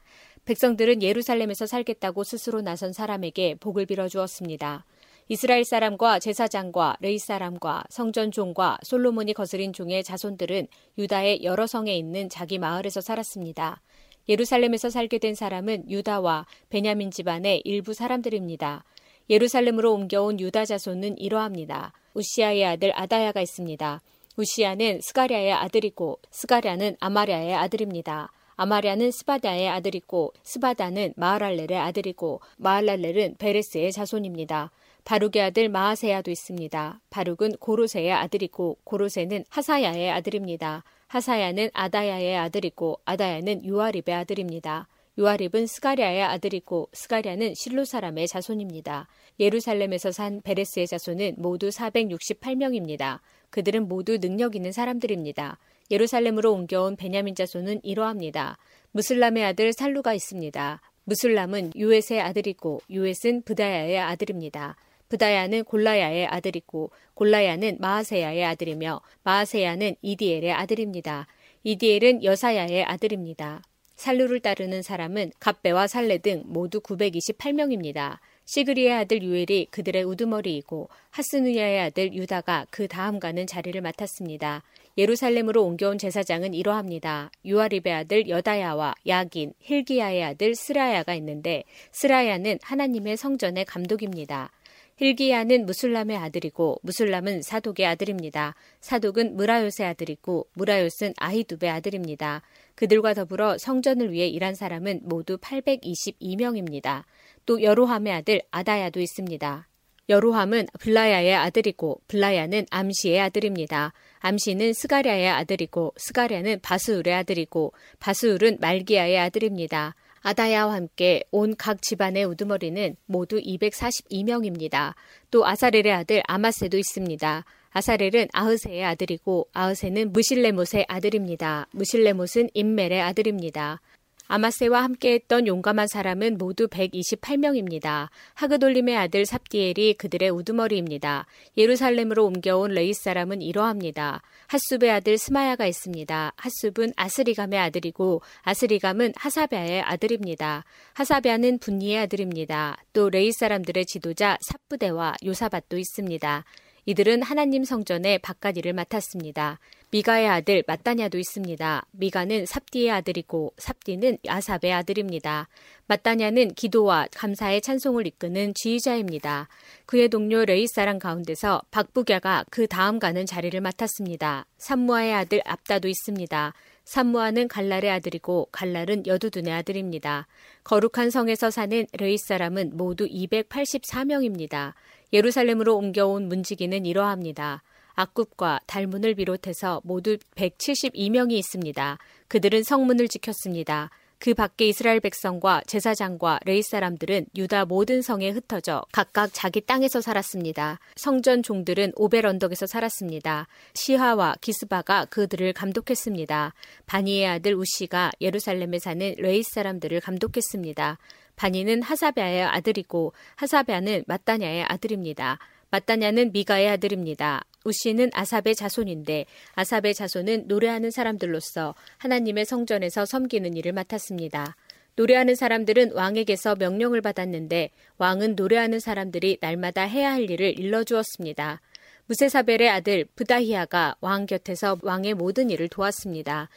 백성들은 예루살렘에서 살겠다고 스스로 나선 사람에게 복을 빌어 주었습니다. 이스라엘 사람과 제사장과 레이 사람과 성전 종과 솔로몬이 거스린 종의 자손들은 유다의 여러 성에 있는 자기 마을에서 살았습니다. 예루살렘에서 살게 된 사람은 유다와 베냐민 집안의 일부 사람들입니다. 예루살렘으로 옮겨온 유다 자손은 이러합니다. 우시아의 아들 아다야가 있습니다. 우시아는 스가랴의 아들이고 스가랴는 아마랴의 아들입니다. 아마랴는 스바다의 아들이고 스바다는 마할랄렐의 아들이고 마할랄렐은 베레스의 자손입니다. 바룩의 아들 마하세야도 있습니다. 바룩은 고로세의 아들이고 고로세는 하사야의 아들입니다. 하사야는 아다야의 아들이고 아다야는 유아립의 아들입니다. 유아립은 스가랴의 아들이고 스가랴는 실로 사람의 자손입니다. 예루살렘에서 산 베레스의 자손은 모두 468명입니다. 그들은 모두 능력 있는 사람들입니다. 예루살렘으로 옮겨온 베냐민 자손은 이러합니다. 무슬람의 아들 살루가 있습니다. 무슬람은 유엣의 아들이고 유엣은 부다야의 아들입니다. 부다야는 골라야의 아들이고 골라야는 마하세야의 아들이며 마하세야는 이디엘의 아들입니다. 이디엘은 여사야의 아들입니다. 살루를 따르는 사람은 갑배와 살레 등 모두 928명입니다. 시그리의 아들 유엘이 그들의 우두머리이고 하스누야의 아들 유다가 그 다음 가는 자리를 맡았습니다. 예루살렘으로 옮겨온 제사장은 이러합니다. 유아립의 아들 여다야와 야긴, 힐기야의 아들 스라야가 있는데 스라야는 하나님의 성전의 감독입니다. 힐기야는 무술람의 아들이고 무술람은 사독의 아들입니다. 사독은 무라요스의 아들이고 무라요스는 아히둡의 아들입니다. 그들과 더불어 성전을 위해 일한 사람은 모두 822명입니다. 또 여로함의 아들 아다야도 있습니다. 여로함은 블라야의 아들이고 블라야는 암시의 아들입니다. 암시는 스가랴의 아들이고 스가랴는 바스울의 아들이고 바스울은 말기야의 아들입니다. 아다야와 함께 온 각 집안의 우두머리는 모두 242명입니다. 또 아사렐의 아들 아마세도 있습니다. 아사렐은 아흐세의 아들이고 아흐세는 무실레못의 아들입니다. 무실레못은 임멜의 아들입니다. 아마세와 함께했던 용감한 사람은 모두 128명입니다. 하그돌림의 아들 삽디엘이 그들의 우두머리입니다. 예루살렘으로 옮겨온 레위 사람은 이러합니다. 핫숩의 아들 스마야가 있습니다. 핫숩은 아스리감의 아들이고 아스리감은 하사비아의 아들입니다. 하사비아는 분니의 아들입니다. 또 레위 사람들의 지도자 삽브대와 요사밧도 있습니다. 이들은 하나님 성전의 바깥 일을 맡았습니다. 미가의 아들 맛다냐도 있습니다. 미가는 삽디의 아들이고 삽디는 아삽의 아들입니다. 맛다냐는 기도와 감사의 찬송을 이끄는 지휘자입니다. 그의 동료 레위 사람 가운데서 박부갸가 그 다음 가는 자리를 맡았습니다. 삼무아의 아들 압다도 있습니다. 삼무아는 갈랄의 아들이고 갈랄은 여두둔의 아들입니다. 거룩한 성에서 사는 레위 사람은 모두 284명입니다. 예루살렘으로 옮겨온 문지기는 이러합니다. 악굽과 달몬을 비롯해서 모두 172명이 있습니다. 그들은 성문을 지켰습니다. 그 밖에 이스라엘 백성과 제사장과 레위 사람들은 유다 모든 성에 흩어져 각각 자기 땅에서 살았습니다. 성전 종들은 오벨 언덕에서 살았습니다. 시하와 기스바가 그들을 감독했습니다. 바니의 아들 우시가 예루살렘에 사는 레이 사람들을 감독했습니다. 바니는 하사비아의 아들이고 하사비아는 마따냐의 아들입니다. 마따냐는 미가의 아들입니다. 우시는 아삽의 자손인데 아삽의 자손은 노래하는 사람들로서 하나님의 성전에서 섬기는 일을 맡았습니다. 노래하는 사람들은 왕에게서 명령을 받았는데 왕은 노래하는 사람들이 날마다 해야 할 일을 일러주었습니다. 무세사벨의 아들 부다히아가 왕 곁에서 왕의 모든 일을 도왔습니다.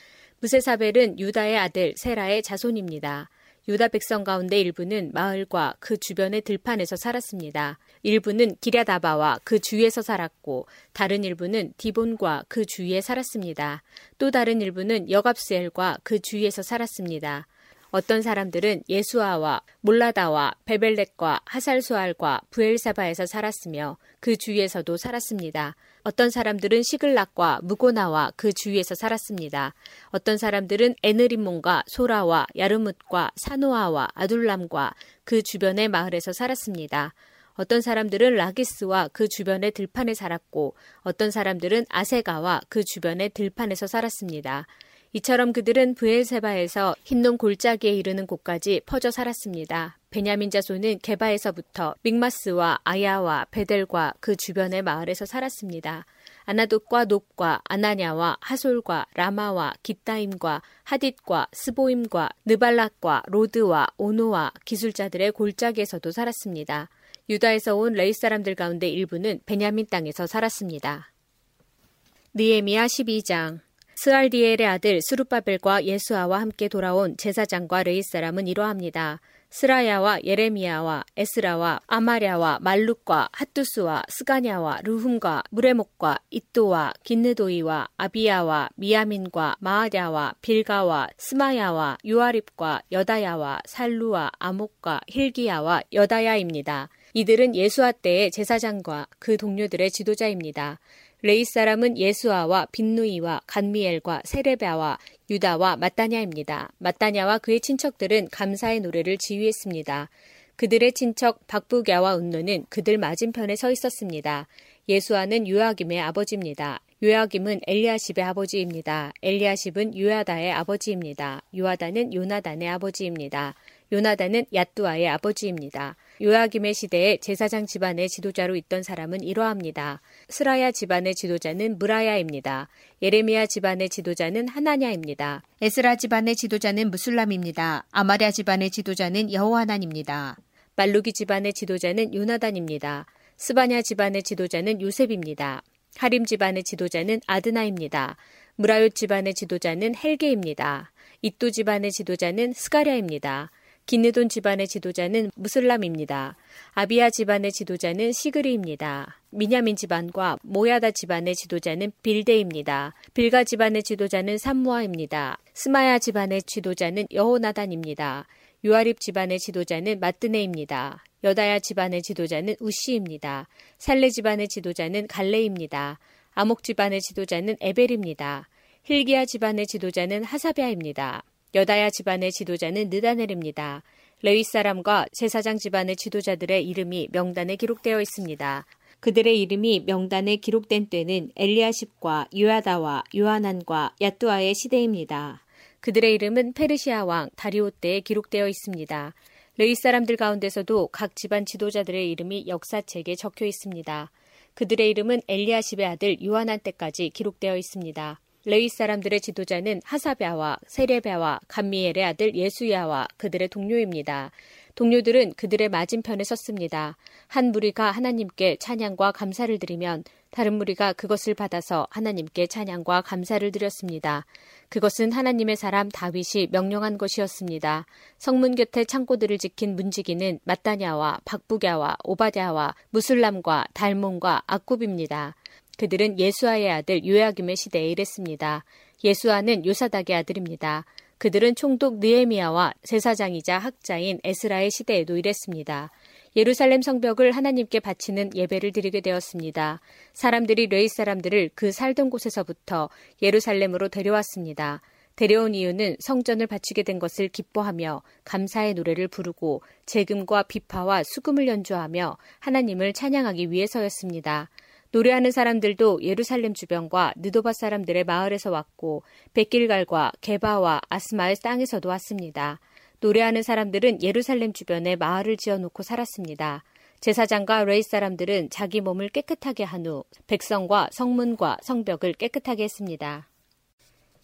무세사벨은 유다의 아들 세라의 자손입니다. 유다 백성 가운데 일부는 마을과 그 주변의 들판에서 살았습니다. 일부는 기랴다바와 그 주위에서 살았고 다른 일부는 디본과 그 주위에 살았습니다. 또 다른 일부는 여갑스엘과 그 주위에서 살았습니다. 어떤 사람들은 예수아와 몰라다와 베벨렉과 하살수알과 부엘사바에서 살았으며 그 주위에서도 살았습니다. 어떤 사람들은 시글락과 무고나와 그 주위에서 살았습니다. 어떤 사람들은 에느림몬과 소라와 야르뭇과 사노아와 아둘람과 그 주변의 마을에서 살았습니다. 어떤 사람들은 라기스와 그 주변의 들판에 살았고 어떤 사람들은 아세가와 그 주변의 들판에서 살았습니다. 이처럼 그들은 브엘세바에서 흰놈 골짜기에 이르는 곳까지 퍼져 살았습니다. 베냐민 자손은 게바에서부터 믹마스와 아야와 베델과 그 주변의 마을에서 살았습니다. 아나돗과 놉과 아나냐와 하솔과 라마와 깃다임과 하딧과 스보임과 느발랏과 로드와 오노와 기술자들의 골짜기에서도 살았습니다. 유다에서 온 레위 사람들 가운데 일부는 베냐민 땅에서 살았습니다. 느헤미야 12장 스알디엘의 아들 스룹바벨과 예수아와 함께 돌아온 제사장과 레위 사람은 이러합니다. 스라야와 예레미야와 에스라와 아마랴와 말룩과 핫두스와 스가냐와 르훔과 므레못과 잇도와 긴느도이와 아비야와 미야민과 마아댜와 빌가와 스마야와 요야립과 여다야와 살루와 아목과 힐기야와 여다야입니다. 이들은 예수아 때의 제사장과 그 동료들의 지도자입니다. 레이 사람은 예수아와 빈누이와 간미엘과 세레베와 유다와 마따냐입니다. 마따냐와 그의 친척들은 감사의 노래를 지휘했습니다. 그들의 친척 박부갸와 은노는 그들 맞은편에 서 있었습니다. 예수아는 요아김의 아버지입니다. 요아김은 엘리아십의 아버지입니다. 엘리아십은 요야다의 아버지입니다. 요아다는 요나단의 아버지입니다. 요나단은 야뚜아의 아버지입니다. 요아김의 시대에 제사장 집안의 지도자로 있던 사람은 이러합니다. 스라야 집안의 지도자는 무라야입니다. 예레미야 집안의 지도자는 하나냐입니다. 에스라 집안의 지도자는 무술람입니다. 아마랴 집안의 지도자는 여호하난입니다. 말루기 집안의 지도자는 요나단입니다. 스바냐 집안의 지도자는 요셉입니다. 하림 집안의 지도자는 아드나입니다. 무라요 집안의 지도자는 헬게입니다. 이또 집안의 지도자는 스가랴입니다. 기느돈 집안의 지도자는 무슬람입니다. 아비아 집안의 지도자는 시그리입니다. 미냐민 집안과 모야다 집안의 지도자는 빌데입니다. 빌가 집안의 지도자는 삼무아입니다. 스마야 집안의 지도자는 여호나단입니다. 요아립 집안의 지도자는 마뜨네입니다. 여다야 집안의 지도자는 우시입니다. 살레 집안의 지도자는 갈레입니다. 아목 집안의 지도자는 에벨입니다. 힐기야 집안의 지도자는 하사비아입니다. 여다야 집안의 지도자는 느다넬입니다. 레위 사람과 제사장 집안의 지도자들의 이름이 명단에 기록되어 있습니다. 그들의 이름이 명단에 기록된 때는 엘리아십과 유아다와 요하난과 야뚜아의 시대입니다. 그들의 이름은 페르시아 왕 다리오 때에 기록되어 있습니다. 레위 사람들 가운데서도 각 집안 지도자들의 이름이 역사책에 적혀 있습니다. 그들의 이름은 엘리아십의 아들 요하난 때까지 기록되어 있습니다. 레위 사람들의 지도자는 하사베와 세레베와 감미엘의 아들 예수야와 그들의 동료입니다. 동료들은 그들의 맞은편에 섰습니다. 한 무리가 하나님께 찬양과 감사를 드리면 다른 무리가 그것을 받아서 하나님께 찬양과 감사를 드렸습니다. 그것은 하나님의 사람 다윗이 명령한 것이었습니다. 성문 곁에 창고들을 지킨 문지기는 마따냐와 박부갸와 오바댜와 무슬람과 달몬과 아굽입니다. 그들은 예수아의 아들 요야김의 시대에 일했습니다. 예수아는 요사닥의 아들입니다. 그들은 총독 느에미아와 제사장이자 학자인 에스라의 시대에도 일했습니다. 예루살렘 성벽을 하나님께 바치는 예배를 드리게 되었습니다. 사람들이 레이 사람들을 그 살던 곳에서부터 예루살렘으로 데려왔습니다. 데려온 이유는 성전을 바치게 된 것을 기뻐하며 감사의 노래를 부르고 재금과 비파와 수금을 연주하며 하나님을 찬양하기 위해서였습니다. 노래하는 사람들도 예루살렘 주변과 느도바 사람들의 마을에서 왔고 백길갈과 게바와 아스마의 땅에서도 왔습니다. 노래하는 사람들은 예루살렘 주변에 마을을 지어놓고 살았습니다. 제사장과 레이 사람들은 자기 몸을 깨끗하게 한 후 백성과 성문과 성벽을 깨끗하게 했습니다.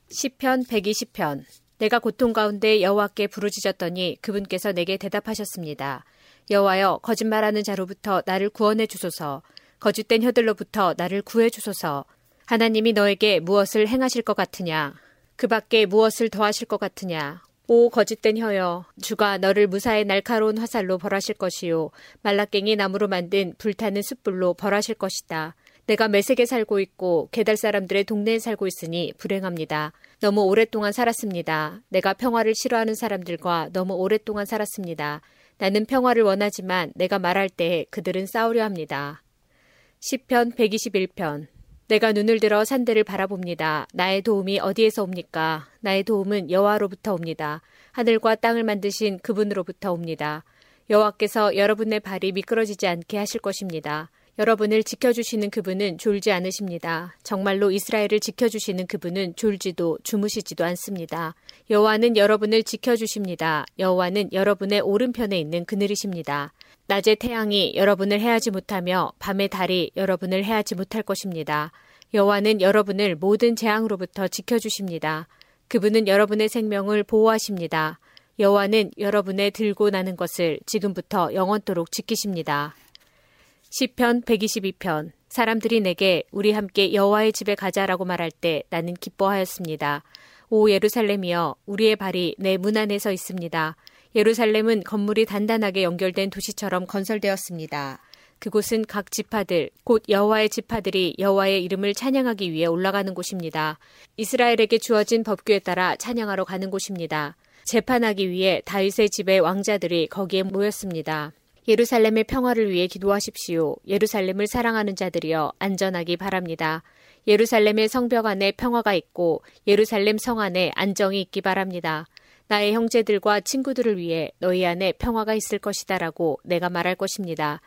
시편 120편 내가 고통 가운데 여호와께 부르짖었더니 그분께서 내게 대답하셨습니다. 여호와여 거짓말하는 자로부터 나를 구원해 주소서. 거짓된 혀들로부터 나를 구해 주소서. 하나님이 너에게 무엇을 행하실 것 같으냐? 그 밖에 무엇을 더하실 것 같으냐? 오 거짓된 혀여 주가 너를 무사의 날카로운 화살로 벌하실 것이요 말라깽이 나무로 만든 불타는 숯불로 벌하실 것이다. 내가 매색에 살고 있고 계달 사람들의 동네에 살고 있으니 불행합니다. 너무 오랫동안 살았습니다. 내가 평화를 싫어하는 사람들과 너무 오랫동안 살았습니다. 나는 평화를 원하지만 내가 말할 때 그들은 싸우려 합니다. 시편 121편 내가 눈을 들어 산들을 바라봅니다. 나의 도움이 어디에서 옵니까? 나의 도움은 여호와로부터 옵니다. 하늘과 땅을 만드신 그분으로부터 옵니다. 여호와께서 여러분의 발이 미끄러지지 않게 하실 것입니다. 여러분을 지켜주시는 그분은 졸지 않으십니다. 정말로 이스라엘을 지켜주시는 그분은 졸지도 주무시지도 않습니다. 여호와는 여러분을 지켜주십니다. 여호와는 여러분의 오른편에 있는 그늘이십니다. 낮에 태양이 여러분을 해하지 못하며 밤의 달이 여러분을 해하지 못할 것입니다. 여호와는 여러분을 모든 재앙으로부터 지켜주십니다. 그분은 여러분의 생명을 보호하십니다. 여호와는 여러분의 들고 나는 것을 지금부터 영원토록 지키십니다. 시편 122편 사람들이 내게 우리 함께 여호와의 집에 가자라고 말할 때 나는 기뻐하였습니다. 오 예루살렘이여 우리의 발이 내 문 안에 서 있습니다. 예루살렘은 건물이 단단하게 연결된 도시처럼 건설되었습니다. 그곳은 각 지파들, 곧 여호와의 지파들이 여호와의 이름을 찬양하기 위해 올라가는 곳입니다. 이스라엘에게 주어진 법규에 따라 찬양하러 가는 곳입니다. 재판하기 위해 다윗의 집의 왕자들이 거기에 모였습니다. 예루살렘의 평화를 위해 기도하십시오. 예루살렘을 사랑하는 자들이여 안전하기 바랍니다. 예루살렘의 성벽 안에 평화가 있고 예루살렘 성 안에 안정이 있기 바랍니다. 나의 형제들과 친구들을 위해 너희 안에 평화가 있을 것이다라고 내가 말할 것입니다.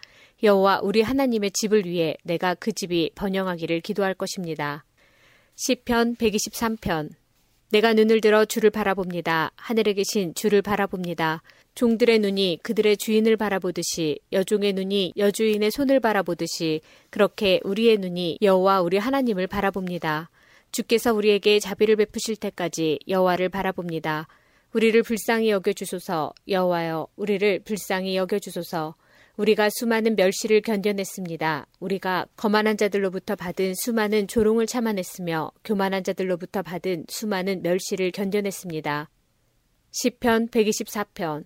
여호와 우리 하나님의 집을 위해 내가 그 집이 번영하기를 기도할 것입니다. 시편 123편 내가 눈을 들어 주를 바라봅니다. 하늘에 계신 주를 바라봅니다. 종들의 눈이 그들의 주인을 바라보듯이 여종의 눈이 여주인의 손을 바라보듯이 그렇게 우리의 눈이 여호와 우리 하나님을 바라봅니다. 주께서 우리에게 자비를 베푸실 때까지 여호와를 바라봅니다. 우리를 불쌍히 여겨 주소서 여호와여 우리를 불쌍히 여겨 주소서 우리가 수많은 멸시를 견뎌냈습니다. 우리가 거만한 자들로부터 받은 수많은 조롱을 참아냈으며 교만한 자들로부터 받은 수많은 멸시를 견뎌냈습니다. 시편 124편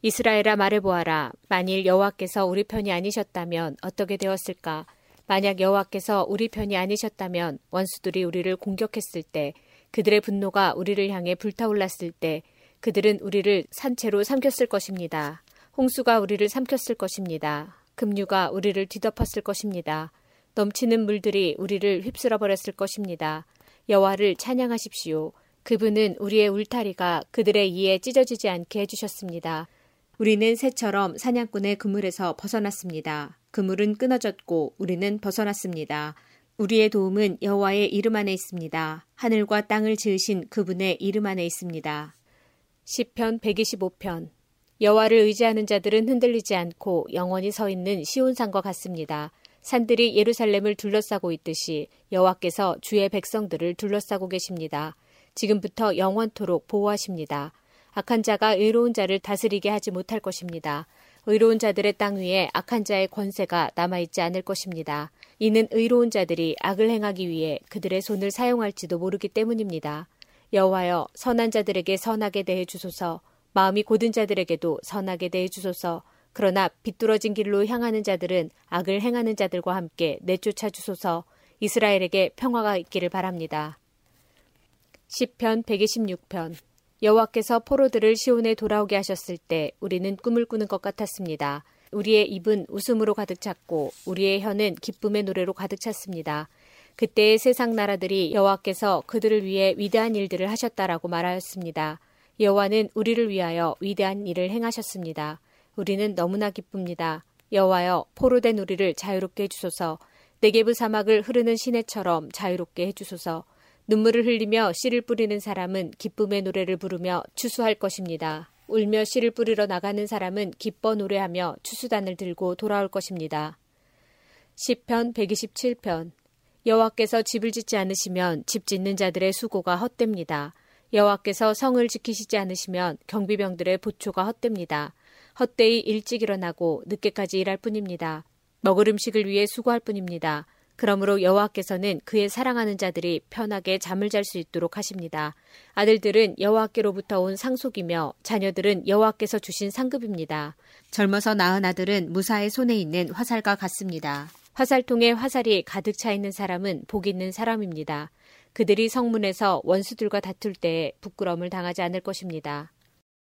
이스라엘아 말해보아라. 만일 여호와께서 우리 편이 아니셨다면 어떻게 되었을까? 만약 여호와께서 우리 편이 아니셨다면 원수들이 우리를 공격했을 때 그들의 분노가 우리를 향해 불타올랐을 때 그들은 우리를 산채로 삼켰을 것입니다. 홍수가 우리를 삼켰을 것입니다. 급류가 우리를 뒤덮었을 것입니다. 넘치는 물들이 우리를 휩쓸어 버렸을 것입니다. 여호와를 찬양하십시오. 그분은 우리의 울타리가 그들의 이에 찢어지지 않게 해주셨습니다. 우리는 새처럼 사냥꾼의 그물에서 벗어났습니다. 그물은 끊어졌고 우리는 벗어났습니다. 우리의 도움은 여호와의 이름 안에 있습니다. 하늘과 땅을 지으신 그분의 이름 안에 있습니다. 시편 125편 여호와를 의지하는 자들은 흔들리지 않고 영원히 서 있는 시온산과 같습니다. 산들이 예루살렘을 둘러싸고 있듯이 여호와께서 주의 백성들을 둘러싸고 계십니다. 지금부터 영원토록 보호하십니다. 악한 자가 의로운 자를 다스리게 하지 못할 것입니다. 의로운 자들의 땅 위에 악한 자의 권세가 남아있지 않을 것입니다. 이는 의로운 자들이 악을 행하기 위해 그들의 손을 사용할지도 모르기 때문입니다. 여호와여 선한 자들에게 선하게 대해 주소서 마음이 고든 자들에게도 선하게 대해 주소서. 그러나 비뚤어진 길로 향하는 자들은 악을 행하는 자들과 함께 내쫓아 주소서. 이스라엘에게 평화가 있기를 바랍니다. 시편 126편 여호와께서 포로들을 시온에 돌아오게 하셨을 때 우리는 꿈을 꾸는 것 같았습니다. 우리의 입은 웃음으로 가득 찼고 우리의 혀는 기쁨의 노래로 가득 찼습니다. 그때의 세상 나라들이 여호와께서 그들을 위해 위대한 일들을 하셨다라고 말하였습니다. 여호와는 우리를 위하여 위대한 일을 행하셨습니다. 우리는 너무나 기쁩니다. 여호와여 포로 된 우리를 자유롭게 해주소서. 네게브 사막을 흐르는 시내처럼 자유롭게 해주소서. 눈물을 흘리며 씨를 뿌리는 사람은 기쁨의 노래를 부르며 추수할 것입니다. 울며 씨를 뿌리러 나가는 사람은 기뻐 노래하며 추수단을 들고 돌아올 것입니다. 시편 127편 여호와께서 집을 짓지 않으시면 집 짓는 자들의 수고가 헛됩니다. 여호와께서 성을 지키시지 않으시면 경비병들의 보초가 헛됩니다. 헛되이 일찍 일어나고 늦게까지 일할 뿐입니다. 먹을 음식을 위해 수고할 뿐입니다. 그러므로 여호와께서는 그의 사랑하는 자들이 편하게 잠을 잘 수 있도록 하십니다. 아들들은 여호와께로부터 온 상속이며 자녀들은 여호와께서 주신 상급입니다. 젊어서 낳은 아들은 무사의 손에 있는 화살과 같습니다. 화살통에 화살이 가득 차 있는 사람은 복 있는 사람입니다. 그들이 성문에서 원수들과 다툴 때에 부끄러움을 당하지 않을 것입니다.